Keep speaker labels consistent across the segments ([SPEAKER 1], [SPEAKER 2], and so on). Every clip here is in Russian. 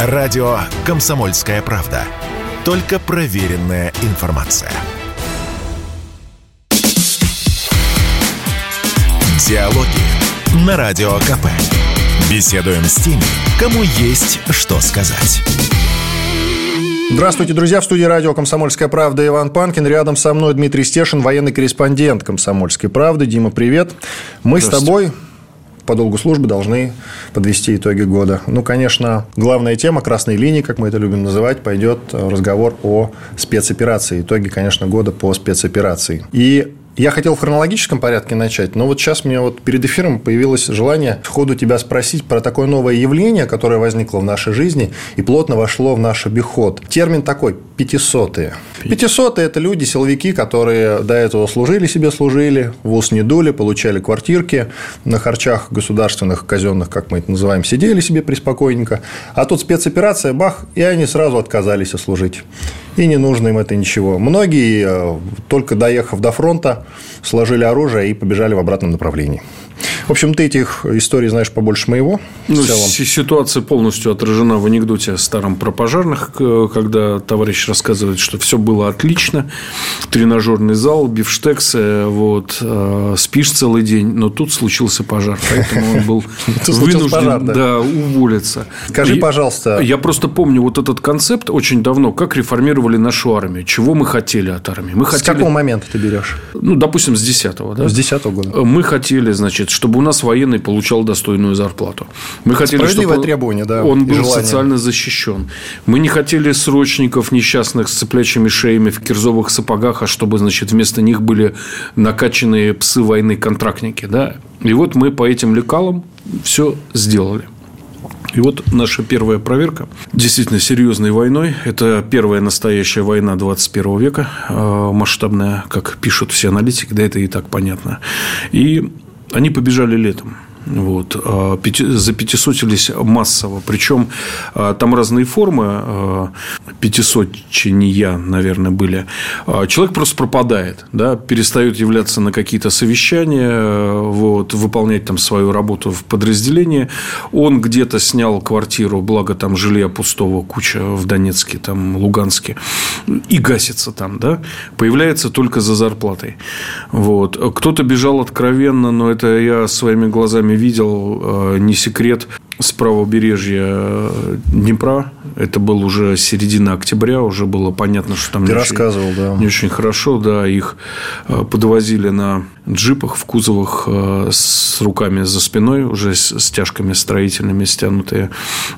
[SPEAKER 1] Радио «Комсомольская правда». Только проверенная информация. Диалоги на Радио КП. Беседуем с теми, кому есть что сказать.
[SPEAKER 2] Здравствуйте, друзья. В студии радио «Комсомольская правда» Иван Панкин. Рядом со мной Дмитрий Стешин, военный корреспондент «Комсомольской правды». Дима, привет. Мы с тобой по долгу службы должны подвести итоги года. Ну, конечно, главная тема красной линии, как мы это любим называть, пойдет разговор о спецоперации. Итоги, конечно, года по спецоперации. И я хотел в хронологическом порядке начать, но вот сейчас мне вот перед эфиром появилось желание ходу тебя спросить про такое новое явление, которое возникло в нашей жизни и плотно вошло в наш обиход. Термин такой – пятисотые. Пятисотые – это люди, силовики, которые до этого служили себе, служили, в ус не дули, получали квартирки, на харчах государственных, казенных, как мы это называем, сидели себе преспокойненько. А тут спецоперация, бах, и они сразу отказались служить. И не нужно им это ничего. Многие, э, только доехав до фронта, сложили оружие и побежали в обратном направлении. В общем, ты этих историй знаешь побольше моего.
[SPEAKER 3] Ну, ситуация полностью отражена в анекдоте старом про пожарных, когда товарищ рассказывает, что все было отлично. Тренажерный зал, бифштексы, вот, э, спишь целый день, но тут случился пожар. Поэтому он был вынужден да, уволиться.
[SPEAKER 2] Скажи, пожалуйста.
[SPEAKER 3] Я просто помню вот этот концепт очень давно, как реформировали нашу армию, чего мы хотели от армии. Мы
[SPEAKER 2] хотели... С какого момента ты берешь?
[SPEAKER 3] Ну, допустим, с 10-го. Да?
[SPEAKER 2] С 10 года.
[SPEAKER 3] Мы хотели, значит, чтобы у нас военный получал достойную зарплату. Мы хотели, чтобы
[SPEAKER 2] требование, да,
[SPEAKER 3] он был желание. социально защищен. Мы не хотели срочников несчастных с цыплячьими шеями в кирзовых сапогах, а чтобы, значит, вместо них были накачанные псы войны контрактники. Да? И вот мы по этим лекалам все сделали. И вот наша первая проверка действительно серьезной войной. Это первая настоящая война 21 века, э, масштабная, как пишут все аналитики, да это и так понятно. И они побежали летом. Вот. А, запятисотились массово. Причем а, там разные формы а, пятисотчения, наверное, были. Человек просто пропадает, да, перестает являться на какие-то совещания, вот, выполнять там свою работу в подразделении. Он где-то снял квартиру, благо там жилья пустого куча в Донецке, там, Луганске, и гасится там, да, появляется только за зарплатой. Вот. Кто-то бежал откровенно, но это я своими глазами видел, э, не секрет, с правобережья э, Днепра. Это был уже середина октября, уже было понятно, что там
[SPEAKER 2] Ты не рассказывал,
[SPEAKER 3] очень,
[SPEAKER 2] да.
[SPEAKER 3] не очень хорошо, да, их э, подвозили на джипах в кузовах э, с руками за спиной, уже с стяжками строительными стянутые,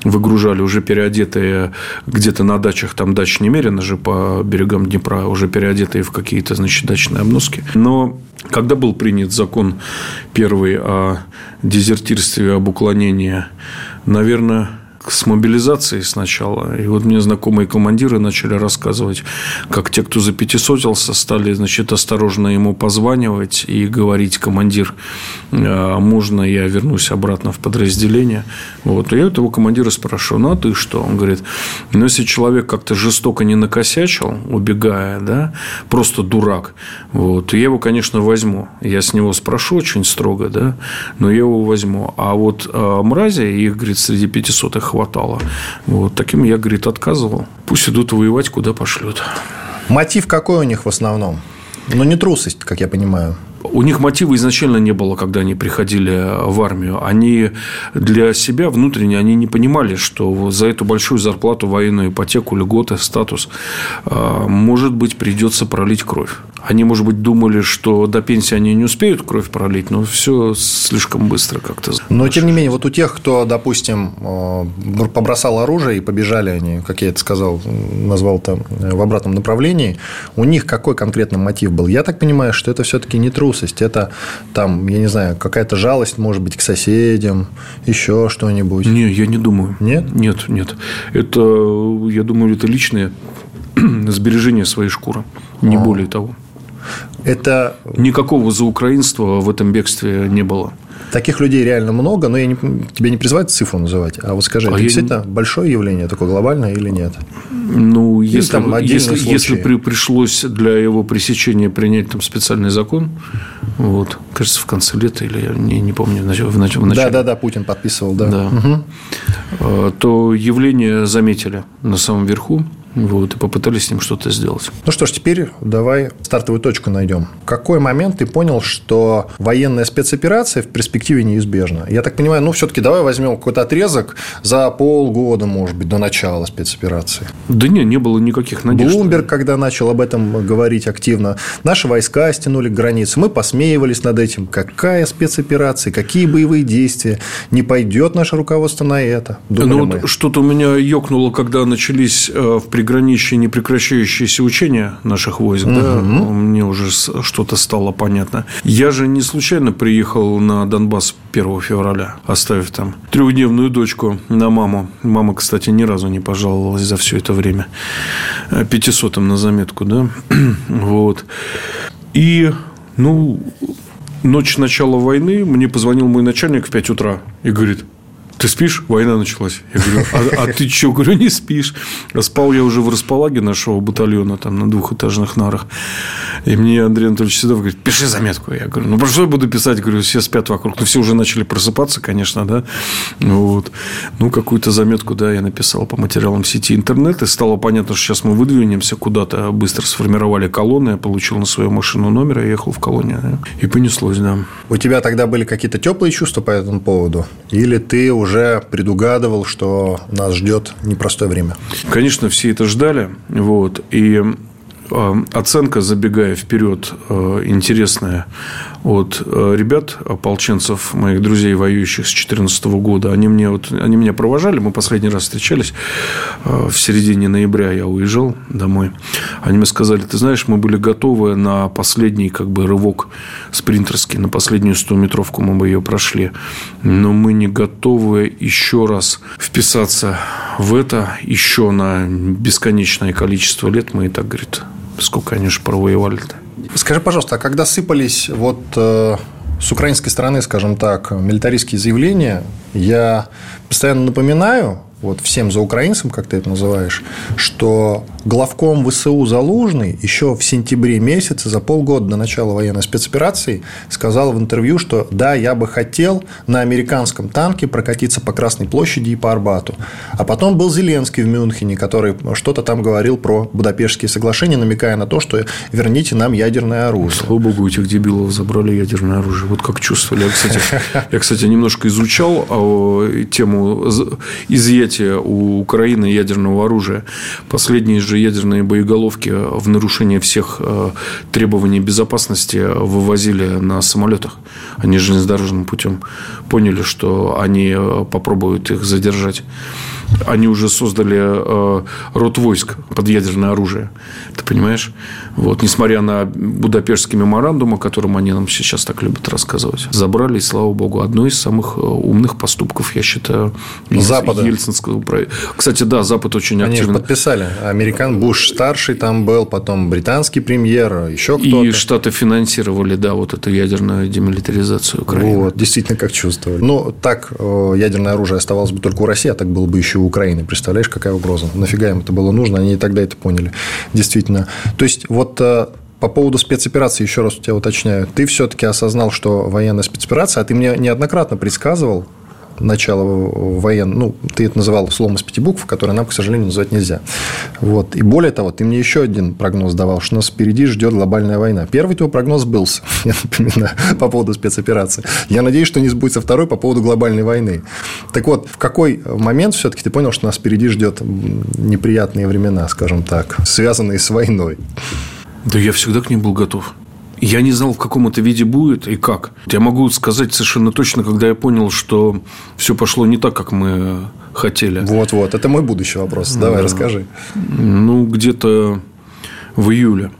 [SPEAKER 3] выгружали уже переодетые где-то на дачах, там дач немерено же по берегам Днепра, уже переодетые в какие-то, значит, дачные обноски. Но когда был принят закон первый о дезертирстве, об уклонении наверное, с мобилизацией сначала. И вот мне знакомые командиры начали рассказывать, как те, кто за пятисотился, стали, значит, осторожно ему позванивать и говорить, командир, а можно я вернусь обратно в подразделение? Вот. И я этого командира спрашиваю, ну, а ты что? Он говорит, ну, если человек как-то жестоко не накосячил, убегая, да, просто дурак, вот, я его, конечно, возьму. Я с него спрошу очень строго, да, но я его возьму. А вот а, мрази, их, говорит, среди пятисотых хватало. Вот таким я, говорит, отказывал. Пусть идут воевать, куда пошлют.
[SPEAKER 2] Мотив какой у них в основном? Ну, не трусость, как я понимаю.
[SPEAKER 3] У них мотива изначально не было, когда они приходили в армию. Они для себя внутренне они не понимали, что за эту большую зарплату, военную ипотеку, льготы, статус, а, может быть, придется пролить кровь. Они, может быть, думали, что до пенсии они не успеют кровь пролить, но все слишком быстро как-то.
[SPEAKER 2] Но, тем не менее, вот у тех, кто, допустим, э, побросал оружие и побежали они, как я это сказал, назвал там э, в обратном направлении, у них какой конкретно мотив был? Я так понимаю, что это все-таки не трусость, это там, я не знаю, какая-то жалость, может быть, к соседям, еще что-нибудь.
[SPEAKER 3] Не, я не думаю.
[SPEAKER 2] Нет?
[SPEAKER 3] Нет, нет. Это, я думаю, это личное сбережение своей шкуры, не а. более того.
[SPEAKER 2] Это...
[SPEAKER 3] Никакого заукраинства в этом бегстве не было.
[SPEAKER 2] Таких людей реально много, но я не, тебе не призываю цифру называть. А вот скажи, а это действительно не... большое явление, такое глобальное или нет?
[SPEAKER 3] Ну, или если, там если, если при, пришлось для его пресечения принять там специальный закон, вот, кажется, в конце лета, или я не, не помню, в начале. В начале.
[SPEAKER 2] Да, да, да, Путин подписывал, да. да.
[SPEAKER 3] Угу. То явление заметили на самом верху. Вот, и попытались с ним что-то сделать.
[SPEAKER 2] Ну что ж, теперь давай стартовую точку найдем. В какой момент ты понял, что военная спецоперация в перспективе неизбежна? Я так понимаю, ну, все-таки давай возьмем какой-то отрезок за полгода, может быть, до начала спецоперации.
[SPEAKER 3] Да не, не было никаких надежд.
[SPEAKER 2] Блумберг, когда начал об этом говорить активно, наши войска стянули к границе, мы посмеивались над этим. Какая спецоперация, какие боевые действия? Не пойдет наше руководство на это?
[SPEAKER 3] ну, вот что-то у меня ёкнуло, когда начались э, в приграничье непрекращающиеся учения наших войск, угу. да, мне уже что-то стало понятно. Я же не случайно приехал на Донбасс 1 февраля, оставив там трехдневную дочку на маму. Мама, кстати, ни разу не пожаловалась за все это время. Пятисотым на заметку, да. вот. И, ну, ночь начала войны мне позвонил мой начальник в 5 утра и говорит, ты спишь? Война началась. Я говорю, а, а ты что? Говорю, не спишь. Спал я уже в располаге нашего батальона, там, на двухэтажных нарах. И мне Андрей Анатольевич Седов говорит, пиши заметку. Я говорю, ну, про что я буду писать? Говорю, все спят вокруг. Ну, все уже начали просыпаться, конечно, да. Вот. Ну, какую-то заметку, да, я написал по материалам сети интернет. И стало понятно, что сейчас мы выдвинемся куда-то. Быстро сформировали колонны. Я получил на свою машину номер. Я ехал в колонию. Да? И понеслось, да.
[SPEAKER 2] У тебя тогда были какие-то теплые чувства по этому поводу? Или ты уже предугадывал, что нас ждет непростое время?
[SPEAKER 3] Конечно, все это ждали. Вот, и оценка, забегая вперед, э, интересная от э, ребят, ополченцев, моих друзей, воюющих с 2014 года. Они, мне, вот, они меня провожали, мы последний раз встречались э, в середине ноября, я уезжал домой. Они мне сказали, ты знаешь, мы были готовы на последний как бы рывок спринтерский, на последнюю 100-метровку мы бы ее прошли, но мы не готовы еще раз вписаться в это еще на бесконечное количество лет. Мы и так, говорит, сколько они же провоевали-то.
[SPEAKER 2] Скажи, пожалуйста, а когда сыпались вот э, с украинской стороны, скажем так, милитаристские заявления, я постоянно напоминаю, вот всем за украинцам, как ты это называешь, что главком ВСУ Залужный еще в сентябре месяце, за полгода до начала военной спецоперации, сказал в интервью, что да, я бы хотел на американском танке прокатиться по Красной площади и по Арбату. А потом был Зеленский в Мюнхене, который что-то там говорил про Будапештские соглашения, намекая на то, что верните нам ядерное оружие.
[SPEAKER 3] Слава богу, этих дебилов забрали ядерное оружие. Вот как чувствовали. Я, кстати, я, кстати немножко изучал а, тему изъятия у Украины ядерного оружия. Последние же ядерные боеголовки в нарушение всех э, требований безопасности вывозили на самолетах. Они железнодорожным путем поняли, что они э, попробуют их задержать они уже создали э, род войск под ядерное оружие. Ты понимаешь? Вот, несмотря на Будапештский меморандум, о котором они нам сейчас так любят рассказывать, забрали, и, слава богу, одно из самых э, умных поступков, я считаю,
[SPEAKER 2] Запада.
[SPEAKER 3] Ельцинского проекта. Кстати, да, Запад очень
[SPEAKER 2] они
[SPEAKER 3] активно.
[SPEAKER 2] Они подписали. Американ Буш старший там был, потом британский премьер, еще кто-то.
[SPEAKER 3] И Штаты финансировали, да, вот эту ядерную демилитаризацию Украины.
[SPEAKER 2] Вот, действительно, как чувствовали. Ну, так э, ядерное оружие оставалось бы только у России, а так было бы еще у Украины. Представляешь, какая угроза? Нафига им это было нужно? Они и тогда это поняли. Действительно. То есть, вот э, по поводу спецоперации, еще раз у тебя уточняю, ты все-таки осознал, что военная спецоперация, а ты мне неоднократно предсказывал, начала военного, ну, ты это называл словом из пяти букв, которое нам, к сожалению, назвать нельзя. Вот. И более того, ты мне еще один прогноз давал, что нас впереди ждет глобальная война. Первый твой прогноз сбылся, я напоминаю, по поводу спецоперации. Я надеюсь, что не сбудется второй по поводу глобальной войны. Так вот, в какой момент все-таки ты понял, что нас впереди ждет неприятные времена, скажем так, связанные с войной?
[SPEAKER 3] Да я всегда к ним был готов. Я не знал, в каком это виде будет и как. Я могу сказать совершенно точно, когда я понял, что все пошло не так, как мы хотели.
[SPEAKER 2] Вот-вот, это мой будущий вопрос. Давай, да. расскажи.
[SPEAKER 3] Ну, где-то в июле.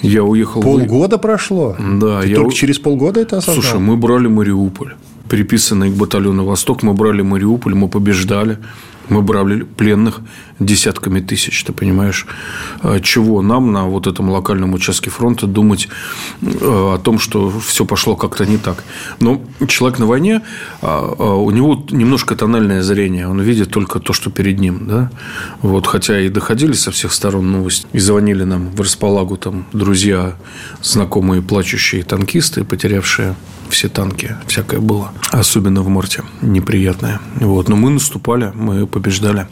[SPEAKER 3] Я уехал.
[SPEAKER 2] Полгода в... прошло?
[SPEAKER 3] Да.
[SPEAKER 2] Ты я... Только через полгода это осознал?
[SPEAKER 3] Слушай, мы брали Мариуполь. Приписанный к батальону «Восток», мы брали Мариуполь, мы побеждали. Мы брали пленных десятками тысяч, ты понимаешь? А чего нам на вот этом локальном участке фронта думать э, о том, что все пошло как-то не так? Но человек на войне, а, а у него немножко тональное зрение. Он видит только то, что перед ним. Да? Вот, хотя и доходили со всех сторон новости. И звонили нам в располагу там друзья, знакомые плачущие танкисты, потерявшие все танки, всякое было. Особенно в марте. Неприятное. Вот. Но мы наступали, мы побеждали.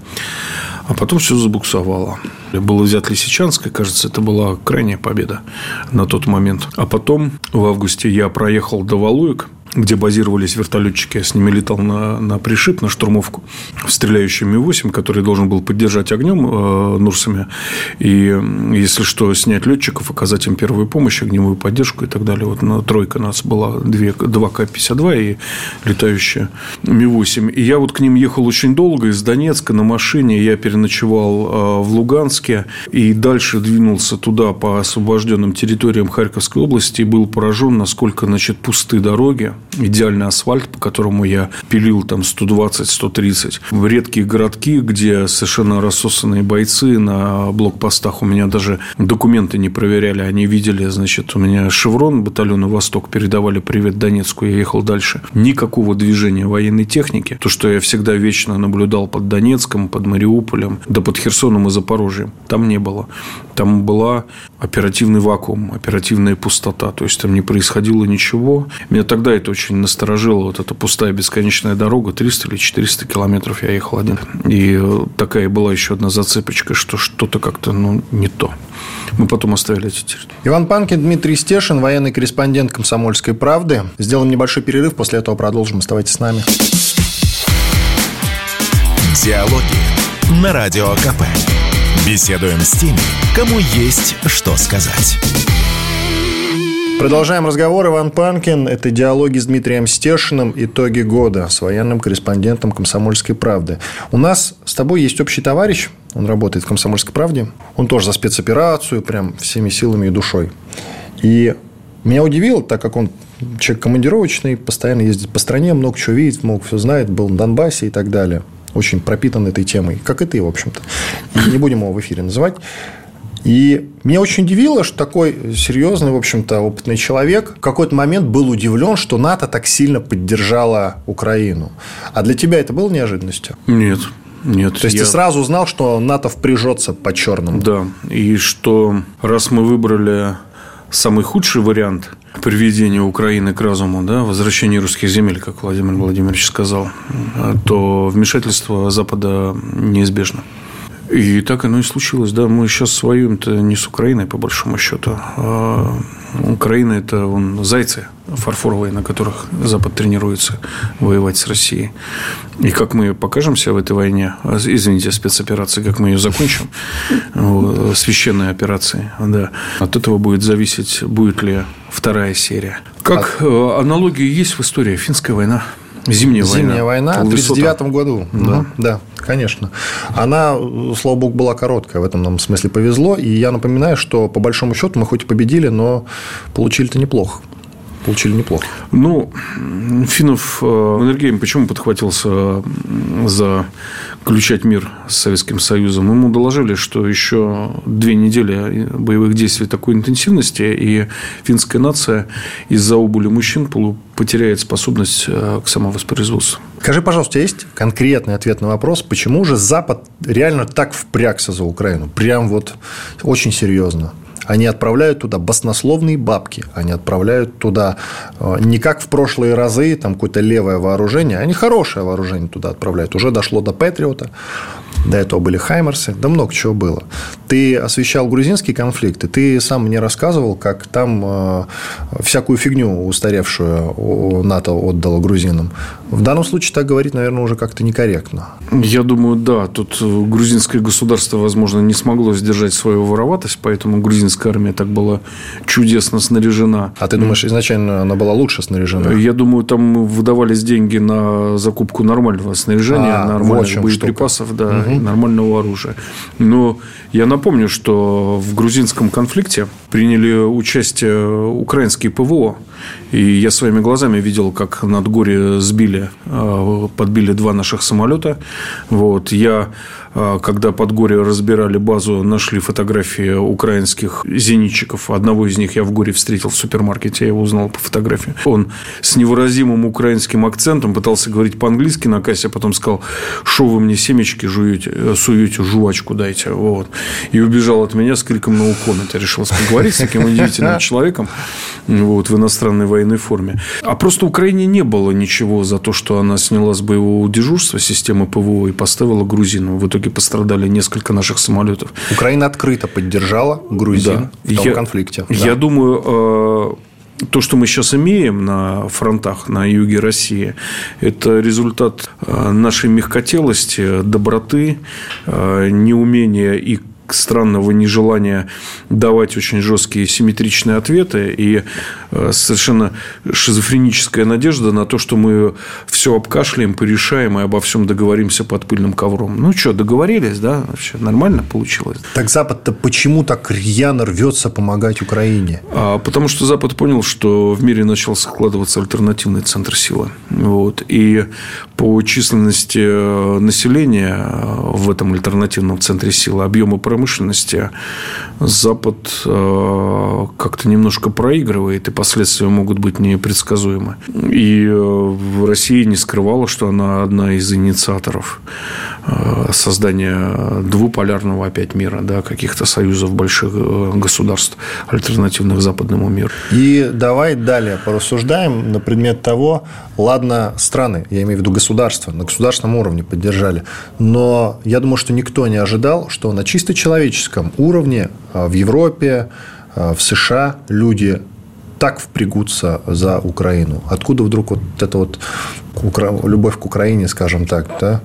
[SPEAKER 3] А потом все забуксовало. Было взят Лисичанск, кажется, это была крайняя победа на тот момент. А потом в августе я проехал до Валуек, где базировались вертолетчики. Я с ними летал на, на пришиб, на штурмовку, в стреляющий Ми-8, который должен был поддержать огнем э, Нурсами. И, если что, снять летчиков, оказать им первую помощь, огневую поддержку и так далее. Вот на тройка нас была, две, 2К-52 и летающая Ми-8. И я вот к ним ехал очень долго из Донецка на машине. Я переночевал э, в Луганске и дальше двинулся туда по освобожденным территориям Харьковской области и был поражен, насколько значит, пусты дороги, идеальный асфальт, по которому я пилил там 120-130. В редкие городки, где совершенно рассосанные бойцы на блокпостах, у меня даже документы не проверяли, они видели, значит, у меня шеврон батальона «Восток», передавали привет Донецку, я ехал дальше. Никакого движения военной техники. То, что я всегда вечно наблюдал под Донецком, под Мариуполем, да под Херсоном и Запорожьем, там не было. Там была оперативный вакуум, оперативная пустота. То есть, там не происходило ничего. Меня тогда это очень насторожило. Вот эта пустая бесконечная дорога, 300 или 400 километров я ехал один. И э, такая была еще одна зацепочка, что что-то как-то ну, не то. Мы потом оставили эти территории.
[SPEAKER 2] Иван Панкин, Дмитрий Стешин, военный корреспондент «Комсомольской правды». Сделаем небольшой перерыв, после этого продолжим. Оставайтесь с нами.
[SPEAKER 1] Диалоги на Радио КП. Беседуем с теми, кому есть что сказать.
[SPEAKER 2] Продолжаем разговор. Иван Панкин. Это диалоги с Дмитрием Стешиным. Итоги года с военным корреспондентом «Комсомольской правды». У нас с тобой есть общий товарищ. Он работает в «Комсомольской правде». Он тоже за спецоперацию, прям всеми силами и душой. И меня удивило, так как он человек командировочный, постоянно ездит по стране, много чего видит, много все знает, был на Донбассе и так далее. Очень пропитан этой темой, как и ты, в общем-то. Не будем его в эфире называть. И меня очень удивило, что такой серьезный, в общем-то, опытный человек в какой-то момент был удивлен, что НАТО так сильно поддержала Украину. А для тебя это было неожиданностью?
[SPEAKER 3] Нет. Нет.
[SPEAKER 2] То есть я... ты сразу знал, что НАТО впряжется по черному?
[SPEAKER 3] Да. И что раз мы выбрали самый худший вариант приведения Украины к разуму, да, возвращение русских земель, как Владимир Владимирович сказал, то вмешательство Запада неизбежно. И так оно и случилось. Да, мы сейчас воюем-то не с Украиной, по большому счету. А Украина – это вон, зайцы фарфоровые, на которых Запад тренируется воевать с Россией. И как мы покажемся в этой войне, а, извините, спецоперации, как мы ее закончим, священной операции, да, от этого будет зависеть, будет ли вторая серия. Как а... аналогии есть в истории Финская война. Зимняя,
[SPEAKER 2] Зимняя война. война в 1939 году. Да. да, конечно. Она, слава богу, была короткая. В этом нам смысле повезло. И я напоминаю, что по большому счету мы хоть и победили, но получили-то неплохо получили неплохо.
[SPEAKER 3] Ну, Финнов Энергейм почему подхватился за включать мир с Советским Союзом? Ему доложили, что еще две недели боевых действий такой интенсивности, и финская нация из-за убыли мужчин потеряет способность э, к самовоспроизводству.
[SPEAKER 2] Скажи, пожалуйста, есть конкретный ответ на вопрос, почему же Запад реально так впрягся за Украину? Прям вот очень серьезно. Они отправляют туда баснословные бабки. Они отправляют туда э, не как в прошлые разы, там какое-то левое вооружение. Они хорошее вооружение туда отправляют. Уже дошло до Патриота. До этого были Хаймерсы, да много чего было. Ты освещал грузинские конфликты, ты сам мне рассказывал, как там э, всякую фигню устаревшую НАТО отдало грузинам. В данном случае так говорить, наверное, уже как-то некорректно.
[SPEAKER 3] Я думаю, да. Тут грузинское государство, возможно, не смогло сдержать свою вороватость, поэтому грузинское украинская армия так была чудесно снаряжена.
[SPEAKER 2] А ты думаешь, изначально она была лучше снаряжена?
[SPEAKER 3] Я думаю, там выдавались деньги на закупку нормального снаряжения, а, нормальных вот боеприпасов, штука. да, угу. нормального оружия. Но я напомню, что в грузинском конфликте приняли участие украинские ПВО. И я своими глазами видел, как над горе сбили, а, подбили два наших самолета. Вот. Я когда под горе разбирали базу, нашли фотографии украинских зенитчиков. Одного из них я в горе встретил в супермаркете, я его узнал по фотографии. Он с невыразимым украинским акцентом пытался говорить по-английски на кассе, а потом сказал, что вы мне семечки жуете, э, суете, жвачку дайте. Вот. И убежал от меня с криком на комнате. Решил поговорить с таким удивительным человеком вот, в иностранной военной форме. А просто Украине не было ничего за то, что она сняла с боевого дежурства системы ПВО и поставила грузину. В итоге итоге пострадали несколько наших самолетов.
[SPEAKER 2] Украина открыто поддержала грузин да. в том
[SPEAKER 3] я,
[SPEAKER 2] конфликте.
[SPEAKER 3] Я да. думаю, э, то, что мы сейчас имеем на фронтах на юге России, это результат э, нашей мягкотелости, доброты, э, неумения и странного нежелания давать очень жесткие симметричные ответы и совершенно шизофреническая надежда на то, что мы все обкашляем, порешаем и обо всем договоримся под пыльным ковром. Ну что, договорились, да? Вообще нормально получилось.
[SPEAKER 2] Так Запад-то почему так рьяно рвется помогать Украине?
[SPEAKER 3] А, потому что Запад понял, что в мире начал складываться альтернативный центр силы. Вот. И по численности э, населения э, в этом альтернативном центре силы, объемы промышленности Запад э, как-то немножко проигрывает, и последствия могут быть непредсказуемы. И в России не скрывала, что она одна из инициаторов создания двуполярного опять мира, да, каких-то союзов больших государств, альтернативных западному миру.
[SPEAKER 2] И давай далее порассуждаем на предмет того, ладно, страны, я имею в виду государства, на государственном уровне поддержали. Но я думаю, что никто не ожидал, что на чисто человеческом уровне в Европе, в США люди так впрягутся за Украину? Откуда вдруг вот эта вот любовь к Украине, скажем так, да?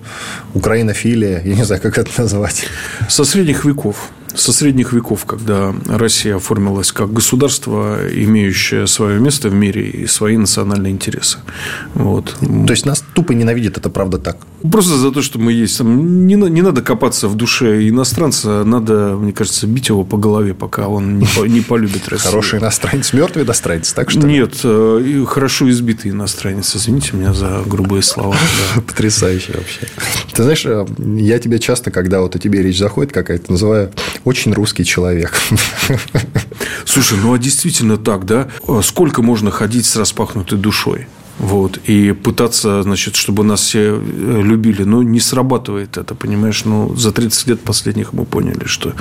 [SPEAKER 2] Украинофилия, я не знаю, как это назвать.
[SPEAKER 3] Со средних веков со средних веков, когда Россия оформилась как государство, имеющее свое место в мире и свои национальные интересы. Вот.
[SPEAKER 2] То есть нас тупо ненавидят, это правда так?
[SPEAKER 3] Просто за то, что мы есть. Не, не надо копаться в душе иностранца, надо, мне кажется, бить его по голове, пока он не, не полюбит Россию.
[SPEAKER 2] Хороший иностранец мертвый иностранец, так что?
[SPEAKER 3] Нет, э, хорошо избитый иностранец. Извините меня за грубые слова.
[SPEAKER 2] Потрясающе вообще. Ты знаешь, э, я тебя часто, когда вот о тебе речь заходит какая-то, называю очень русский человек.
[SPEAKER 3] Слушай, ну а действительно так, да? А сколько можно ходить с распахнутой душой? Вот, и пытаться, значит, чтобы нас все э, любили. Но не срабатывает это, понимаешь? Ну, за 30 лет последних мы поняли, что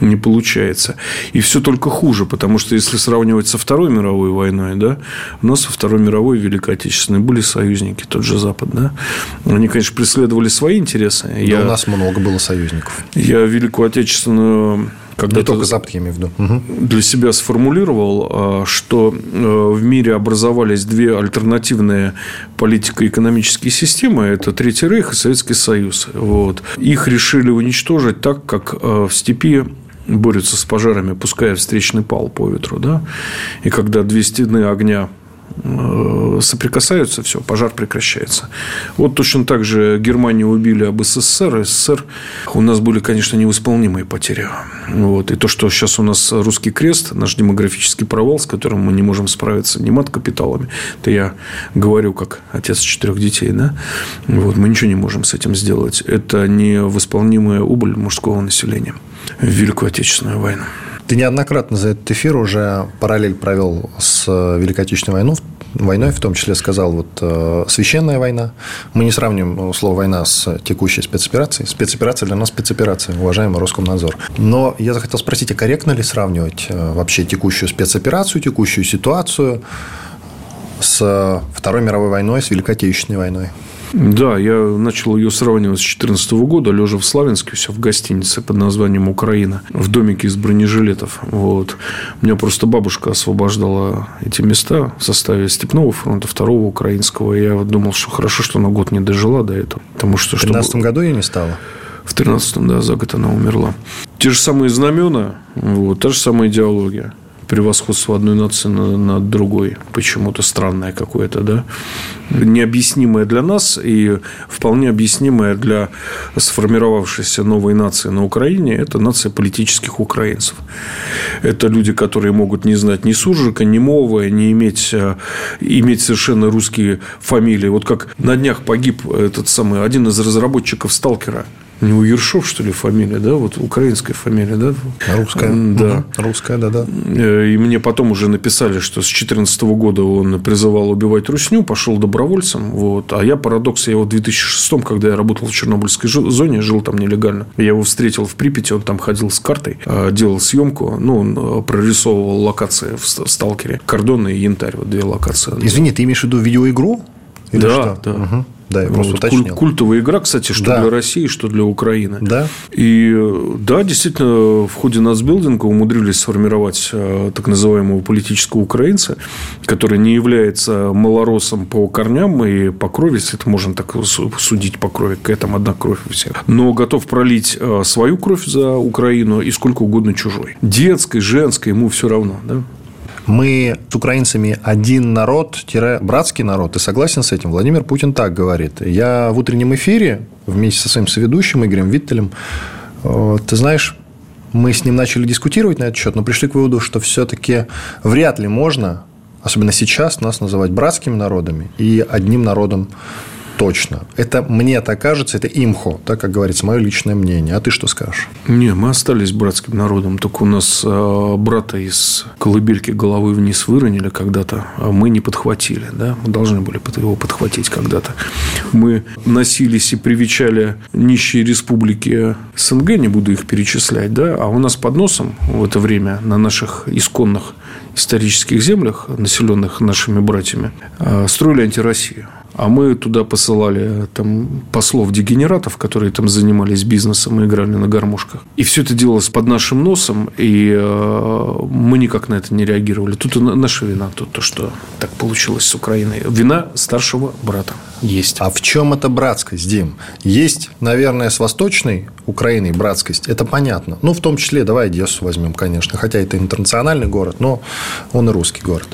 [SPEAKER 3] не получается. И все только хуже, потому что если сравнивать со Второй мировой войной, да, у нас во Второй мировой Великой Отечественной были союзники, тот же Запад, да. Они, конечно, преследовали свои интересы.
[SPEAKER 2] Да я, у нас много было союзников.
[SPEAKER 3] Я Великую Отечественную
[SPEAKER 2] когда Не только Запад, я имею в виду.
[SPEAKER 3] Для себя сформулировал, а, что э, в мире образовались две альтернативные политико-экономические системы. Это Третий Рейх и Советский Союз. Вот. Их решили уничтожить так, как э, в степи борются с пожарами, пуская встречный пал по ветру. Да? И когда две стены огня соприкасаются, все, пожар прекращается. Вот точно так же Германию убили об СССР, СССР у нас были, конечно, невосполнимые потери. Вот. И то, что сейчас у нас русский крест, наш демографический провал, с которым мы не можем справиться ни мат-капиталами, это я говорю как отец четырех детей, да, вот, мы ничего не можем с этим сделать. Это невосполнимая убыль мужского населения в Великую Отечественную войну.
[SPEAKER 2] Ты неоднократно за этот эфир уже параллель провел с Великой Отечественной войной, войной, в том числе сказал вот э, священная война. Мы не сравним слово война с текущей спецоперацией. Спецоперация для нас спецоперация, уважаемый Роскомнадзор. Но я захотел спросить, а корректно ли сравнивать э, вообще текущую спецоперацию, текущую ситуацию с Второй мировой войной, с Великой Отечественной войной?
[SPEAKER 3] Да, я начал ее сравнивать с 2014 года, лежа в Славянске, все в гостинице под названием «Украина», в домике из бронежилетов. Вот. Меня просто бабушка освобождала эти места в составе Степного фронта, второго украинского. И я думал, что хорошо, что на год не дожила до этого. Потому что,
[SPEAKER 2] в 2013 чтобы... году ее не стало?
[SPEAKER 3] В 13 да, за год она умерла. Те же самые знамена, вот, та же самая идеология превосходство одной нации над другой. Почему-то странное какое-то, да? Необъяснимое для нас и вполне объяснимое для сформировавшейся новой нации на Украине. Это нация политических украинцев. Это люди, которые могут не знать ни суржика, ни мова, не иметь, а, иметь совершенно русские фамилии. Вот как на днях погиб этот самый один из разработчиков «Сталкера», у него Ершов, что ли, фамилия, да? Вот украинская фамилия, да?
[SPEAKER 2] Русская.
[SPEAKER 3] Да.
[SPEAKER 2] Угу. Русская, да, да.
[SPEAKER 3] Э, и мне потом уже написали, что с 2014 года он призывал убивать русню, пошел добровольцем. Вот. А я, парадокс, я его в 2006, когда я работал в Чернобыльской зоне, жил там нелегально. Я его встретил в Припяти, он там ходил с картой, э, делал съемку. Ну, он э, прорисовывал локации в «Сталкере». Кордоны и Янтарь, вот две локации.
[SPEAKER 2] Извини, ты имеешь в виду видеоигру?
[SPEAKER 3] Или да, что? да. Угу. Да, я просто вот уточнил. Культовая игра, кстати, что да. для России, что для Украины.
[SPEAKER 2] Да.
[SPEAKER 3] И да, действительно, в ходе нацбилдинга умудрились сформировать э, так называемого политического украинца, который не является малоросом по корням и по крови, если это можно так судить по крови, какая там одна кровь у всех, но готов пролить э, свою кровь за Украину и сколько угодно чужой. Детской, женской, ему все равно. Да?
[SPEAKER 2] Мы с украинцами один народ-братский народ. Ты согласен с этим? Владимир Путин так говорит. Я в утреннем эфире вместе со своим соведущим Игорем Виттелем, э, ты знаешь, мы с ним начали дискутировать на этот счет, но пришли к выводу, что все-таки вряд ли можно, особенно сейчас, нас называть братскими народами и одним народом точно. Это мне так кажется, это имхо, так как говорится, мое личное мнение. А ты что скажешь?
[SPEAKER 3] Не, мы остались братским народом. Только у нас э, брата из колыбельки головы вниз выронили когда-то, а мы не подхватили. Да? Мы должны были его подхватить когда-то. Мы носились и привечали нищие республики СНГ, не буду их перечислять, да? а у нас под носом в это время на наших исконных исторических землях, населенных нашими братьями, э, строили антироссию. А мы туда посылали там, послов-дегенератов, которые там занимались бизнесом и играли на гармошках. И все это делалось под нашим носом, и э, мы никак на это не реагировали. Тут наша вина, тут то, что так получилось с Украиной. Вина старшего брата есть.
[SPEAKER 2] А в чем эта братскость, Дим? Есть, наверное, с восточной Украиной братскость, это понятно. Ну, в том числе, давай Одессу возьмем, конечно, хотя это интернациональный город, но он и русский город.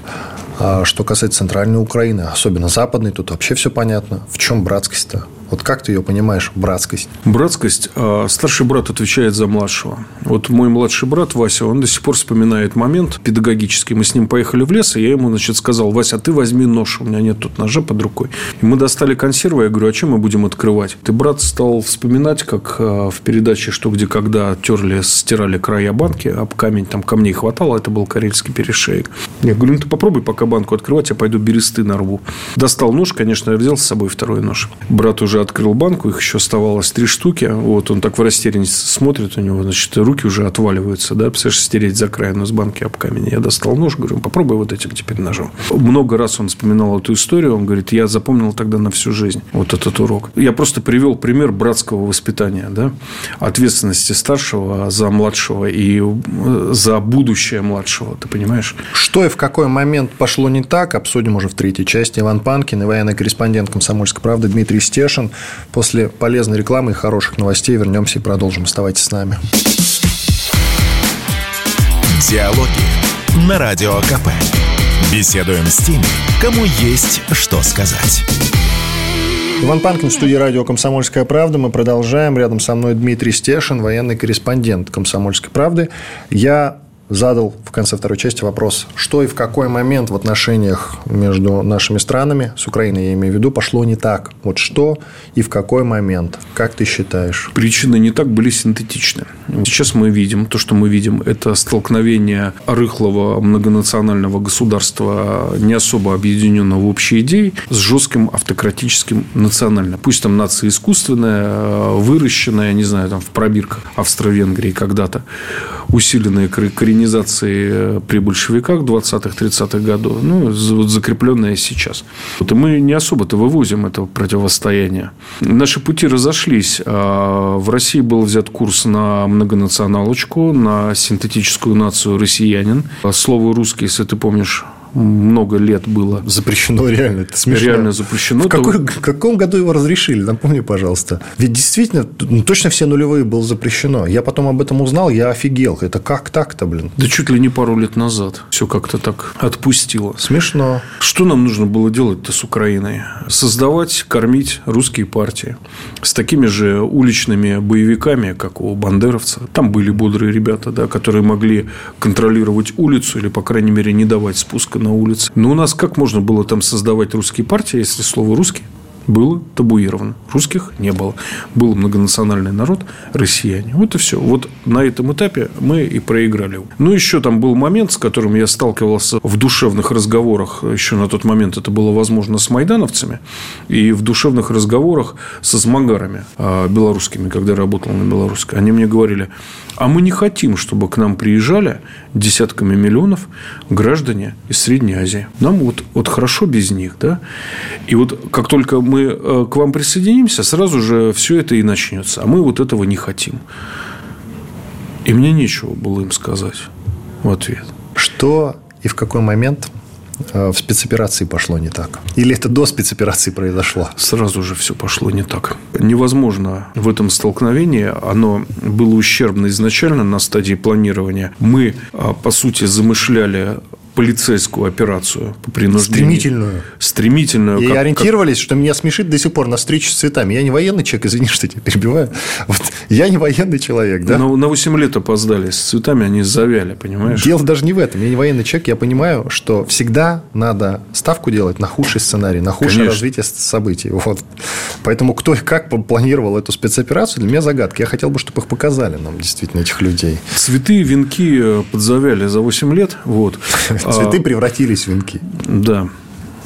[SPEAKER 2] А что касается центральной Украины, особенно западной, тут вообще все понятно. В чем братскость-то? Вот как ты ее понимаешь, братскость?
[SPEAKER 3] Братскость. Старший брат отвечает за младшего. Вот мой младший брат Вася, он до сих пор вспоминает момент педагогический. Мы с ним поехали в лес, и я ему, значит, сказал, Вася, ты возьми нож, у меня нет тут ножа под рукой. И мы достали консервы, я говорю, а чем мы будем открывать? Ты, брат, стал вспоминать, как а, в передаче «Что, где, когда» терли, стирали края банки, об камень, там камней хватало, это был карельский перешеек. Я говорю, ну ты попробуй пока банку открывать, я пойду бересты нарву. Достал нож, конечно, я взял с собой второй нож. Брат уже открыл банку, их еще оставалось три штуки. Вот он так в растерянности смотрит, у него, значит, руки уже отваливаются, да, представляешь, стереть за край с банки об камень. Я достал нож, говорю, попробуй вот этим теперь ножом. Много раз он вспоминал эту историю, он говорит, я запомнил тогда на всю жизнь вот этот урок. Я просто привел пример братского воспитания, да, ответственности старшего за младшего и э, за будущее младшего, ты понимаешь?
[SPEAKER 2] Что и в какой момент пошло не так, обсудим уже в третьей части. Иван Панкин и военный корреспондент «Комсомольской правды» Дмитрий Стешин. После полезной рекламы и хороших новостей вернемся и продолжим. Оставайтесь с нами.
[SPEAKER 1] Диалоги на Радио КП. Беседуем с теми, кому есть что сказать.
[SPEAKER 2] Иван Панкин в студии радио «Комсомольская правда». Мы продолжаем. Рядом со мной Дмитрий Стешин, военный корреспондент «Комсомольской правды». Я задал в конце второй части вопрос, что и в какой момент в отношениях между нашими странами, с Украиной я имею в виду, пошло не так. Вот что и в какой момент, как ты считаешь?
[SPEAKER 3] Причины не так были синтетичны. Сейчас мы видим, то, что мы видим, это столкновение рыхлого многонационального государства, не особо объединенного в общей идеи, с жестким автократическим национальным. Пусть там нация искусственная, выращенная, не знаю, там в пробирках Австро-Венгрии когда-то, усиленная коренение организации э, при большевиках 20-30-х годов, ну, вот закрепленная сейчас. Вот, и мы не особо-то вывозим это противостояние. Наши пути разошлись. А в России был взят курс на многонационалочку, на синтетическую нацию россиянин. Слово «русский», если ты помнишь, много лет было.
[SPEAKER 2] Запрещено реально, это смешно.
[SPEAKER 3] Реально запрещено.
[SPEAKER 2] В какой, в каком году его разрешили? Напомни, пожалуйста. Ведь действительно, ну, точно все нулевые было запрещено. Я потом об этом узнал, я офигел. Это как так-то, блин?
[SPEAKER 3] Да чуть ли не пару лет назад. Все как-то так отпустило.
[SPEAKER 2] Смешно.
[SPEAKER 3] Что нам нужно было делать-то с Украиной? Создавать, кормить русские партии. С такими же уличными боевиками, как у бандеровца. Там были бодрые ребята, да, которые могли контролировать улицу или, по крайней мере, не давать спуска на улице. Но у нас как можно было там создавать русские партии, если слово «русский» было табуировано. Русских не было. Был многонациональный народ, россияне. Вот и все. Вот на этом этапе мы и проиграли. Ну, еще там был момент, с которым я сталкивался в душевных разговорах. Еще на тот момент это было возможно с майдановцами. И в душевных разговорах со смагарами а, белорусскими, когда работал на белорусской. Они мне говорили, а мы не хотим, чтобы к нам приезжали десятками миллионов граждане из Средней Азии. Нам вот, вот хорошо без них. Да? И вот как только мы э, к вам присоединимся, сразу же все это и начнется. А мы вот этого не хотим. И мне нечего было им сказать в ответ.
[SPEAKER 2] Что и в какой момент э, в спецоперации пошло не так? Или это до спецоперации произошло?
[SPEAKER 3] Сразу же все пошло не так. Невозможно в этом столкновении. Оно было ущербно изначально на стадии планирования. Мы, а, по сути, замышляли полицейскую операцию по принуждению.
[SPEAKER 2] Стремительную.
[SPEAKER 3] Стремительную.
[SPEAKER 2] И как, ориентировались, как... что меня смешит до сих пор на встречу с цветами. Я не военный человек, извини, что тебя перебиваю. Вот, я не военный человек, да?
[SPEAKER 3] Но на 8 лет опоздали. С цветами они завяли, понимаешь?
[SPEAKER 2] Дело даже не в этом. Я не военный человек. Я понимаю, что всегда надо ставку делать на худший сценарий, на худшее Конечно. развитие событий. Вот. Поэтому кто и как планировал эту спецоперацию, для меня загадка. Я хотел бы, чтобы их показали нам, действительно, этих людей.
[SPEAKER 3] Цветы, венки э, подзавяли за 8 лет. Вот.
[SPEAKER 2] Цветы а, превратились в венки.
[SPEAKER 3] Да,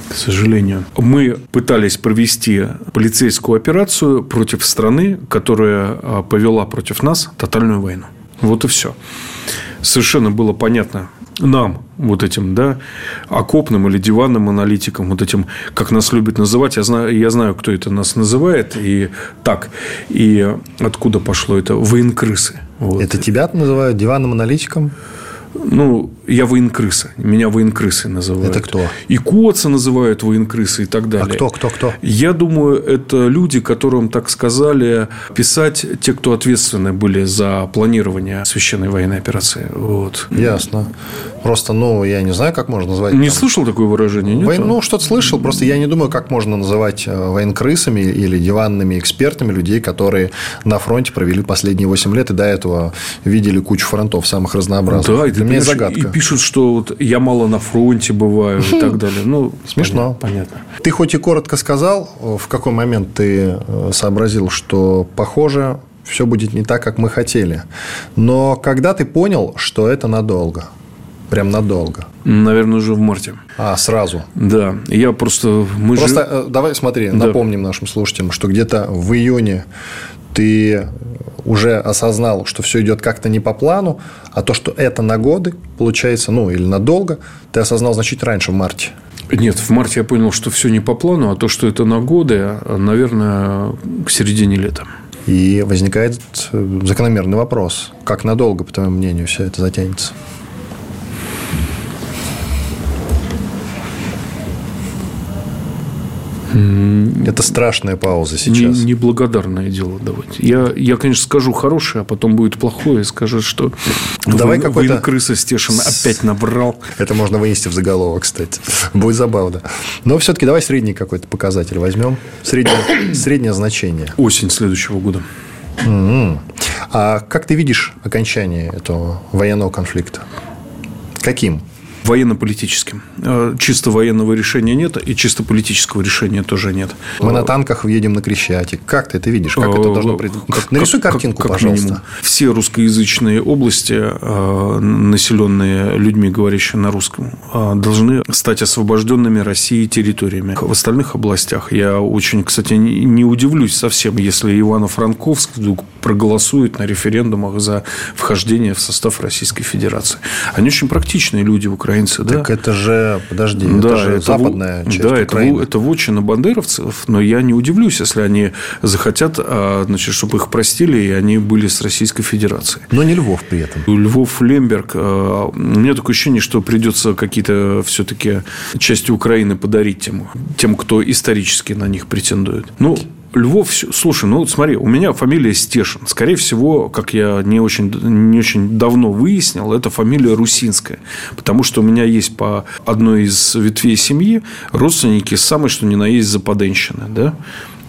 [SPEAKER 3] к сожалению. Мы пытались провести полицейскую операцию против страны, которая а, повела против нас тотальную войну. Вот и все. Совершенно было понятно нам, вот этим, да, окопным или диванным аналитикам, вот этим, как нас любят называть, я знаю, я знаю, кто это нас называет, и так, и откуда пошло это, военкрысы.
[SPEAKER 2] Вот. Это тебя называют диванным аналитиком?
[SPEAKER 3] Ну, я военкрыса. Меня военкрысы называют.
[SPEAKER 2] Это кто?
[SPEAKER 3] И Коца называют военкрысы и так далее.
[SPEAKER 2] А кто, кто, кто?
[SPEAKER 3] Я думаю, это люди, которым так сказали писать те, кто ответственны были за планирование священной военной операции. Вот.
[SPEAKER 2] Ясно. Просто, ну, я не знаю, как можно назвать.
[SPEAKER 3] Не там... слышал такое выражение? Нет?
[SPEAKER 2] Ну, что-то слышал. Просто я не думаю, как можно называть э, военкрысами или диванными экспертами людей, которые на фронте провели последние 8 лет и до этого видели кучу фронтов самых разнообразных.
[SPEAKER 3] Да, и Для меня загадка пишут, что вот я мало на фронте бываю и так далее. Ну,
[SPEAKER 2] смешно.
[SPEAKER 3] Понятно.
[SPEAKER 2] Ты хоть и коротко сказал, в какой момент ты э, сообразил, что похоже все будет не так, как мы хотели. Но когда ты понял, что это надолго? Прям надолго.
[SPEAKER 3] Наверное, уже в марте.
[SPEAKER 2] А, сразу?
[SPEAKER 3] Да. Я просто...
[SPEAKER 2] Мы просто же... Э, давай смотри, да. напомним нашим слушателям, что где-то в июне ты уже осознал, что все идет как-то не по плану, а то, что это на годы, получается, ну, или надолго, ты осознал значительно раньше, в марте.
[SPEAKER 3] Нет, в марте я понял, что все не по плану, а то, что это на годы, наверное, к середине лета.
[SPEAKER 2] И возникает закономерный вопрос. Как надолго, по твоему мнению, все это затянется? Это страшная пауза сейчас.
[SPEAKER 3] Неблагодарное дело давать. Я, я, конечно, скажу хорошее, а потом будет плохое, и скажет, что
[SPEAKER 2] ну, Давай какой-то...
[SPEAKER 3] крыса Стешин опять набрал.
[SPEAKER 2] Это можно вынести в заголовок, кстати. Будет забавно. Но все-таки давай средний какой-то показатель возьмем. Среднее, среднее значение.
[SPEAKER 3] Осень следующего года.
[SPEAKER 2] Mm-hmm. А как ты видишь окончание этого военного конфликта? Каким?
[SPEAKER 3] Военно-политическим. Э, чисто военного решения нет, и чисто политического решения тоже нет.
[SPEAKER 2] Мы на танках въедем на Крещатик. Как ты это видишь? Как это должно быть? Как, Нарисуй картинку, как, как пожалуйста. Минимум.
[SPEAKER 3] Все русскоязычные области, э, населенные людьми, говорящими на русском, э, должны стать освобожденными Россией территориями. В остальных областях я очень, кстати, не удивлюсь совсем, если Ивано-Франковск вдруг проголосуют на референдумах за вхождение в состав Российской Федерации. Они очень практичные люди, украинцы.
[SPEAKER 2] Так
[SPEAKER 3] да?
[SPEAKER 2] это же, подожди, да, это же это западная
[SPEAKER 3] в...
[SPEAKER 2] часть
[SPEAKER 3] Да,
[SPEAKER 2] Украины.
[SPEAKER 3] это, это вотчина бандеровцев, но я не удивлюсь, если они захотят, а, значит, чтобы их простили, и они были с Российской Федерацией.
[SPEAKER 2] Но не Львов при этом.
[SPEAKER 3] Львов, Лемберг. а, У меня такое ощущение, что придется какие-то все-таки части Украины подарить тем, тем, кто исторически на них претендует. Ну, Львов, слушай, ну вот смотри, у меня фамилия Стешин. Скорее всего, как я не очень, не очень давно выяснил, это фамилия русинская. Потому что у меня есть по одной из ветвей семьи родственники самые, что ни на есть западенщины. Да?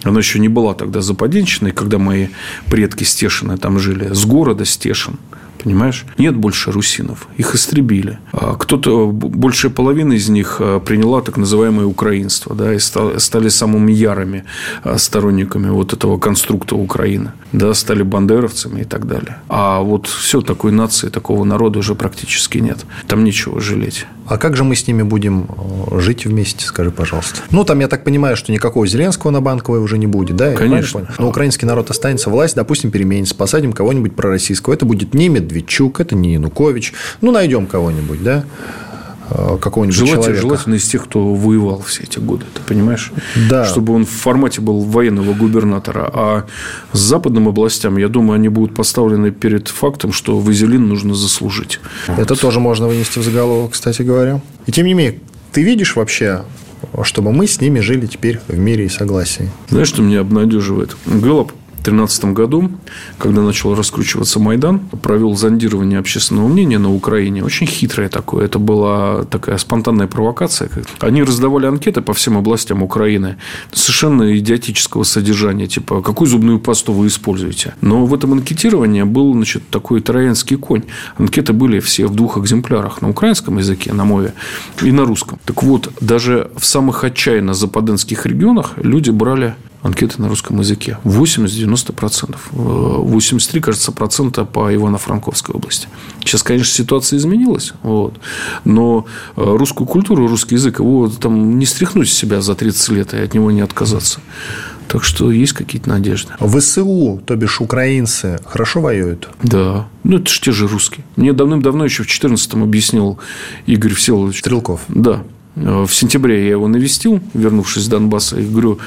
[SPEAKER 3] Она еще не была тогда западенщиной, когда мои предки Стешины там жили. С города Стешин. Понимаешь? Нет больше русинов. Их истребили. А кто-то, большая половина из них а, приняла так называемое украинство. Да, и стали самыми ярыми а, сторонниками вот этого конструкта Украины. Да, стали бандеровцами и так далее. А вот все, такой нации, такого народа уже практически нет. Там нечего жалеть.
[SPEAKER 2] А как же мы с ними будем э, жить вместе, скажи, пожалуйста? Ну, там, я так понимаю, что никакого Зеленского на Банковой уже не будет, да?
[SPEAKER 3] Конечно.
[SPEAKER 2] Но украинский народ останется, власть, допустим, переменится, посадим кого-нибудь пророссийского. Это будет не Медведчук, это не Янукович. Ну, найдем кого-нибудь, да? Какого-нибудь
[SPEAKER 3] желательно,
[SPEAKER 2] человека.
[SPEAKER 3] Желательно из тех, кто воевал все эти годы, ты понимаешь?
[SPEAKER 2] Да.
[SPEAKER 3] Чтобы он в формате был военного губернатора. А с западным областям, я думаю, они будут поставлены перед фактом, что вазелин нужно заслужить.
[SPEAKER 2] Это вот. тоже можно вынести в заголовок, кстати говоря. И тем не менее, ты видишь вообще чтобы мы с ними жили теперь в мире и согласии.
[SPEAKER 3] Знаешь, что меня обнадеживает? Гэллоп 2013 году, когда начал раскручиваться Майдан, провел зондирование общественного мнения на Украине. Очень хитрое такое. Это была такая спонтанная провокация. Они раздавали анкеты по всем областям Украины совершенно идиотического содержания. Типа, какую зубную пасту вы используете? Но в этом анкетировании был значит, такой троянский конь. Анкеты были все в двух экземплярах. На украинском языке, на мове, и на русском. Так вот, даже в самых отчаянно западенских регионах люди брали анкеты на русском языке. 80-90%. 83, кажется, процента по Ивано-Франковской области. Сейчас, конечно, ситуация изменилась. Вот. Но русскую культуру, русский язык, его там не стряхнуть с себя за 30 лет и от него не отказаться. Так что есть какие-то надежды.
[SPEAKER 2] ВСУ, то бишь украинцы, хорошо воюют?
[SPEAKER 3] Да. Ну, это же те же русские. Мне давным-давно, еще в 2014-м объяснил Игорь Всеволодович.
[SPEAKER 2] Стрелков.
[SPEAKER 3] Да. В сентябре я его навестил, вернувшись с Донбасса, и говорю,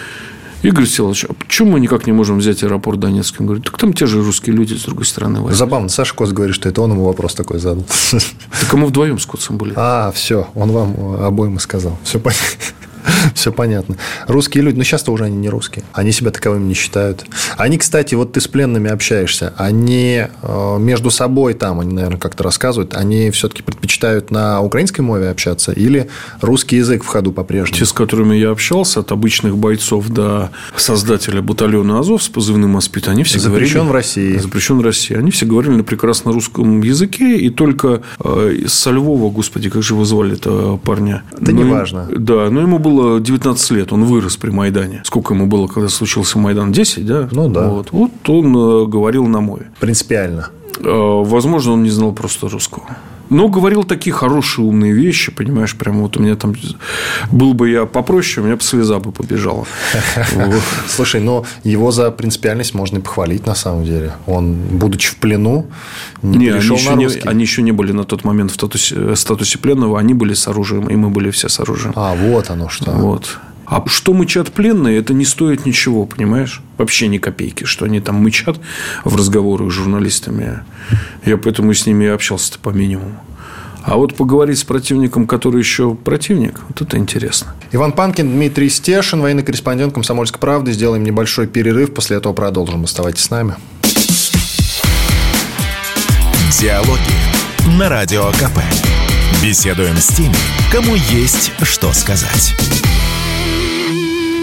[SPEAKER 3] Игорь Всеволодович, а почему мы никак не можем взять аэропорт Донецк? Он говорит, так там те же русские люди с другой стороны воюют.
[SPEAKER 2] Забавно. Саша Кос говорит, что это он ему вопрос такой задал.
[SPEAKER 3] Так мы вдвоем с Коцем были.
[SPEAKER 2] А, все. Он вам обоим и сказал. Все понятно. Все понятно. Русские люди, ну сейчас-то уже они не русские. Они себя таковыми не считают. Они, кстати, вот ты с пленными общаешься, они э, между собой там, они, наверное, как-то рассказывают, они все-таки предпочитают на украинской мове общаться или русский язык в ходу по-прежнему?
[SPEAKER 3] Те, с которыми я общался, от обычных бойцов до создателя батальона Азов с позывным «Аспид», они все
[SPEAKER 2] Запрещен
[SPEAKER 3] говорили...
[SPEAKER 2] в России.
[SPEAKER 3] Запрещен в России. Они все говорили на прекрасно русском языке, и только э, со Львова, господи, как же его звали это парня?
[SPEAKER 2] Да
[SPEAKER 3] ну,
[SPEAKER 2] неважно.
[SPEAKER 3] Да, но ему было 19 лет, он вырос при Майдане. Сколько ему было, когда случился Майдан? 10, да?
[SPEAKER 2] Ну, да.
[SPEAKER 3] Вот, вот он э, говорил на мове.
[SPEAKER 2] Принципиально.
[SPEAKER 3] Э, возможно, он не знал просто русского. Но говорил такие хорошие, умные вещи, понимаешь, прям вот у меня там был бы я попроще, у меня бы слеза бы побежала.
[SPEAKER 2] Слушай, но его за принципиальность можно и похвалить на самом деле. Он, будучи в плену, не, перешел на русский.
[SPEAKER 3] они еще не были на тот момент в статусе, статусе пленного, они были с оружием, и мы были все с оружием.
[SPEAKER 2] А, вот оно что.
[SPEAKER 3] Вот. А что мычат пленные, это не стоит ничего, понимаешь? Вообще ни копейки, что они там мычат в разговорах с журналистами. Я поэтому с ними и общался-то по минимуму. А вот поговорить с противником, который еще противник, вот это интересно.
[SPEAKER 2] Иван Панкин, Дмитрий Стешин, военный корреспондент «Комсомольской правды». Сделаем небольшой перерыв, после этого продолжим. Оставайтесь с нами.
[SPEAKER 1] Диалоги на Радио КП. Беседуем с теми, кому есть что сказать.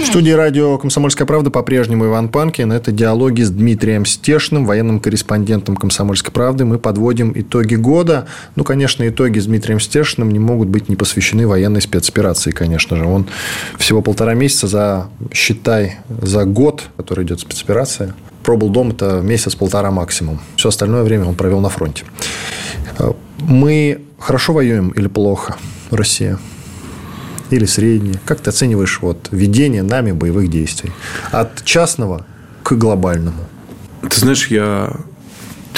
[SPEAKER 2] Студии радио «Комсомольская правда» по-прежнему Иван Панкин. Это диалоги с Дмитрием Стешиным, военным корреспондентом «Комсомольской правды». Мы подводим итоги года. Ну, конечно, итоги с Дмитрием Стешиным не могут быть не посвящены военной спецоперации, конечно же. Он всего полтора месяца за, считай, за год, который идет спецоперация, пробыл дома это месяц-полтора максимум. Все остальное время он провел на фронте. Мы хорошо воюем или плохо, Россия? Или среднее? Как ты оцениваешь вот, ведение нами боевых действий? От частного к глобальному.
[SPEAKER 3] Ты знаешь, я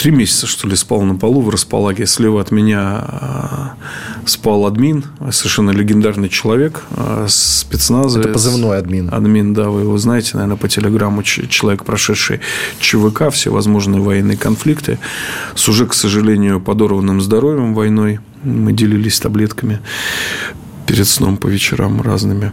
[SPEAKER 3] три месяца, что ли, спал на полу в располаге. Слева от меня э, спал админ, совершенно легендарный человек, э, спецназа.
[SPEAKER 2] Это позывной админ.
[SPEAKER 3] Админ, да, вы его знаете, наверное, по телеграмму. Человек, прошедший ЧВК, все возможные военные конфликты, с уже, к сожалению, подорванным здоровьем войной. Мы делились таблетками перед сном по вечерам разными.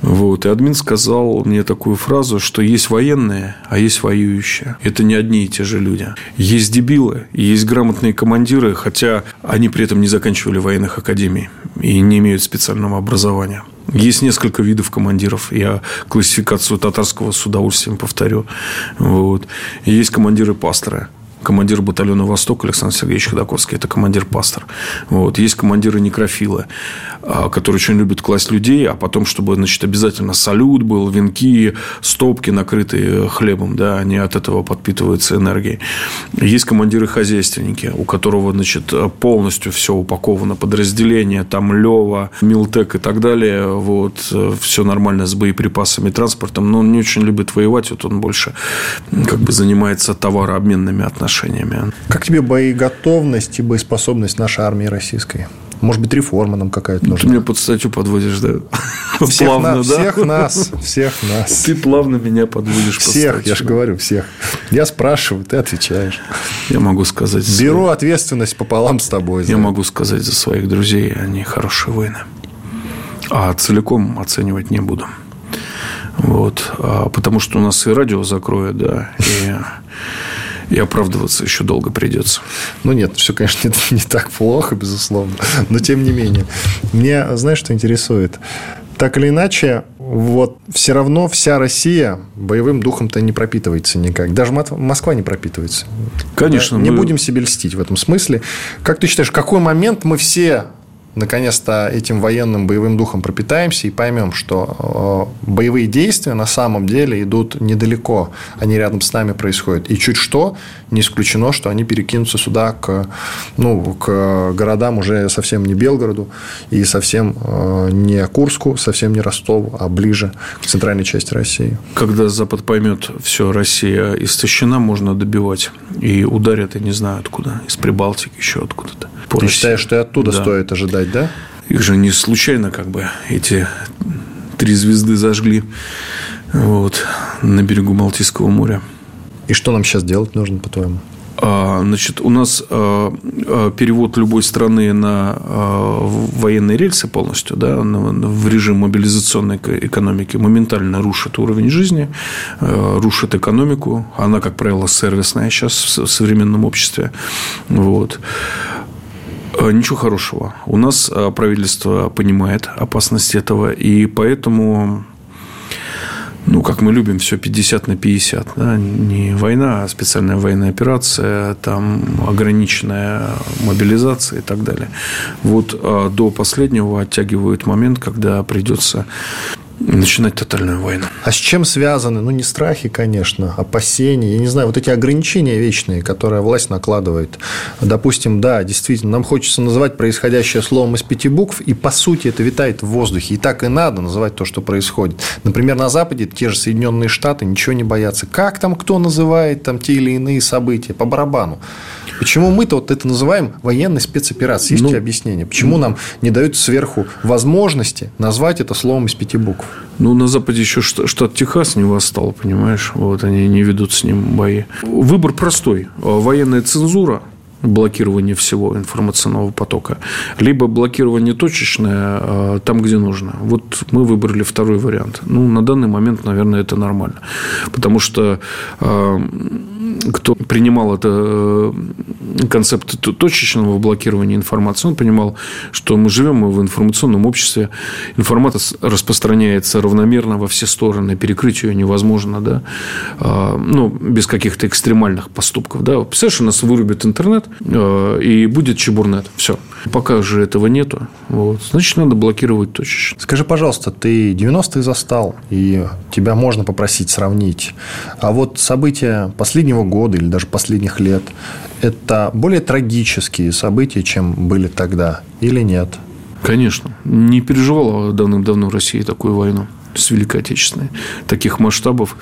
[SPEAKER 3] Вот. И админ сказал мне такую фразу, что есть военные, а есть воюющие. Это не одни и те же люди. Есть дебилы, и есть грамотные командиры, хотя они при этом не заканчивали военных академий и не имеют специального образования. Есть несколько видов командиров. Я классификацию татарского с удовольствием повторю. Вот. Есть командиры-пасторы командир батальона «Восток» Александр Сергеевич Ходаковский. Это командир-пастор. Вот. Есть командиры-некрофилы, а, которые очень любят класть людей, а потом, чтобы значит, обязательно салют был, венки, стопки, накрытые хлебом. Да, они от этого подпитываются энергией. Есть командиры-хозяйственники, у которого значит, полностью все упаковано. Подразделение, там Лева, Милтек и так далее. Вот. Все нормально с боеприпасами, транспортом. Но он не очень любит воевать. Вот он больше как бы занимается товарообменными отношениями.
[SPEAKER 2] Как тебе боеготовность и боеспособность нашей армии российской? Может быть, реформа нам какая-то нужна?
[SPEAKER 3] Ты меня под статью подводишь, да?
[SPEAKER 2] Всех, плавно, на, да? всех нас, всех нас.
[SPEAKER 3] Ты плавно меня подводишь
[SPEAKER 2] Всех, под я же говорю, всех. Я спрашиваю, ты отвечаешь.
[SPEAKER 3] Я могу сказать...
[SPEAKER 2] Беру своих... ответственность пополам с тобой.
[SPEAKER 3] Я могу сказать за своих друзей, они хорошие воины. А целиком оценивать не буду. Вот. А потому что у нас и радио закроют, да, и и оправдываться еще долго придется.
[SPEAKER 2] Ну, нет, все, конечно, не, не так плохо, безусловно. Но, тем не менее. Мне, знаешь, что интересует? Так или иначе, вот все равно вся Россия боевым духом-то не пропитывается никак. Даже Москва не пропитывается.
[SPEAKER 3] Конечно.
[SPEAKER 2] Не мы... будем себе льстить в этом смысле. Как ты считаешь, в какой момент мы все наконец-то этим военным боевым духом пропитаемся и поймем, что э, боевые действия на самом деле идут недалеко, они рядом с нами происходят. И чуть что, не исключено, что они перекинутся сюда к, ну, к городам уже совсем не Белгороду и совсем э, не Курску, совсем не Ростову, а ближе к центральной части России.
[SPEAKER 3] Когда Запад поймет, все, Россия истощена, можно добивать. И ударят, я не знаю откуда, из Прибалтики, еще откуда-то.
[SPEAKER 2] Ты России. считаешь, что и оттуда да. стоит ожидать, да?
[SPEAKER 3] Их же не случайно как бы эти три звезды зажгли вот, на берегу Балтийского моря.
[SPEAKER 2] И что нам сейчас делать нужно, по-твоему?
[SPEAKER 3] А, значит, у нас а, а, перевод любой страны на военные рельсы полностью, да, в режим мобилизационной экономики моментально рушит уровень жизни, рушит экономику. Она, как правило, сервисная сейчас в современном обществе. Вот. Ничего хорошего. У нас правительство понимает опасность этого, и поэтому ну, как мы любим, все 50 на 50. Да? Не война, а специальная военная операция, там ограниченная мобилизация и так далее. Вот а до последнего оттягивают момент, когда придется начинать тотальную войну.
[SPEAKER 2] А с чем связаны? Ну, не страхи, конечно, опасения. Я не знаю, вот эти ограничения вечные, которые власть накладывает. Допустим, да, действительно, нам хочется называть происходящее словом из пяти букв, и по сути это витает в воздухе. И так и надо называть то, что происходит. Например, на Западе те же Соединенные Штаты ничего не боятся. Как там кто называет там те или иные события? По барабану. Почему мы-то вот это называем военной спецоперацией? Есть ну, ли объяснение? Почему нам не дают сверху возможности назвать это словом из пяти букв?
[SPEAKER 3] Ну, на Западе еще штат Техас не восстал, понимаешь? Вот они не ведут с ним бои. Выбор простой. Военная цензура блокирование всего информационного потока, либо блокирование точечное а, там, где нужно. Вот мы выбрали второй вариант. Ну, на данный момент, наверное, это нормально. Потому что а, кто принимал это э, концепт точечного блокирования информации, он понимал, что мы живем в информационном обществе, информация распространяется равномерно во все стороны, перекрыть ее невозможно, да, а, ну, без каких-то экстремальных поступков, да. Представляешь, у нас вырубит интернет, и будет чебурнет, все. Пока же этого нету, вот, значит, надо блокировать точечно.
[SPEAKER 2] Скажи, пожалуйста, ты 90-е застал, и тебя можно попросить сравнить, а вот события последнего года или даже последних лет, это более трагические события, чем были тогда, или нет?
[SPEAKER 3] Конечно. Не переживала давным-давно Россия такую войну. с Великой Отечественной. Таких масштабов.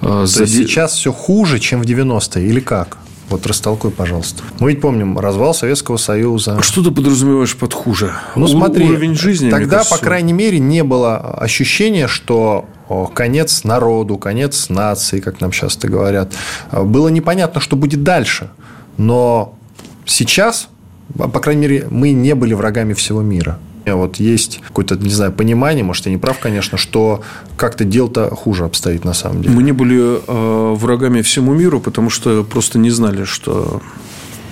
[SPEAKER 2] То есть сейчас все хуже, чем в 90-е или как? Вот растолкуй, пожалуйста. Мы ведь помним развал Советского Союза.
[SPEAKER 3] А что ты подразумеваешь под хуже?
[SPEAKER 2] Ну, смотри,
[SPEAKER 3] уровень жизни.
[SPEAKER 2] Тогда,
[SPEAKER 3] кажется,
[SPEAKER 2] по крайней мере, не было ощущения, что конец народу, конец нации, как нам часто говорят. Было непонятно, что будет дальше. Но сейчас, по крайней мере, мы не были врагами всего мира. Вот есть какое-то, не знаю, понимание, может, я не прав, конечно, что как-то дело-то хуже обстоит на самом деле.
[SPEAKER 3] Мы не были э, врагами всему миру, потому что просто не знали, что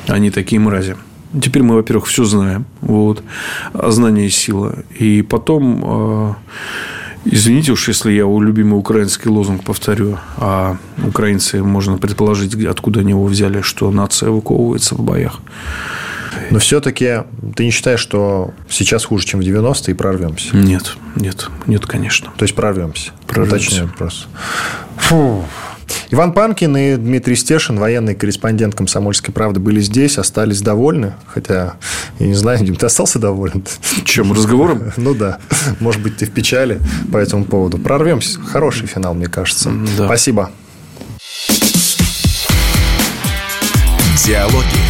[SPEAKER 3] они такие мрази. Теперь мы, во-первых, все знаем. Вот. А знание и сила. И потом, э, извините уж, если я любимый украинский лозунг повторю, а украинцы, можно предположить, откуда они его взяли, что нация эвакуовывается в боях.
[SPEAKER 2] Но все-таки ты не считаешь, что сейчас хуже, чем в 90-е, и прорвемся?
[SPEAKER 3] Нет, нет, нет, конечно.
[SPEAKER 2] То есть прорвемся?
[SPEAKER 3] Прорвемся.
[SPEAKER 2] Уточняю вопрос. Фу. Иван Панкин и Дмитрий Стешин, военный корреспондент «Комсомольской правды», были здесь, остались довольны. Хотя, я не знаю, Дим, ты остался доволен?
[SPEAKER 3] Чем, разговором?
[SPEAKER 2] Ну да. Может быть, ты в печали по этому поводу. Прорвемся. Хороший финал, мне кажется.
[SPEAKER 3] Да.
[SPEAKER 2] Спасибо.
[SPEAKER 1] Диалоги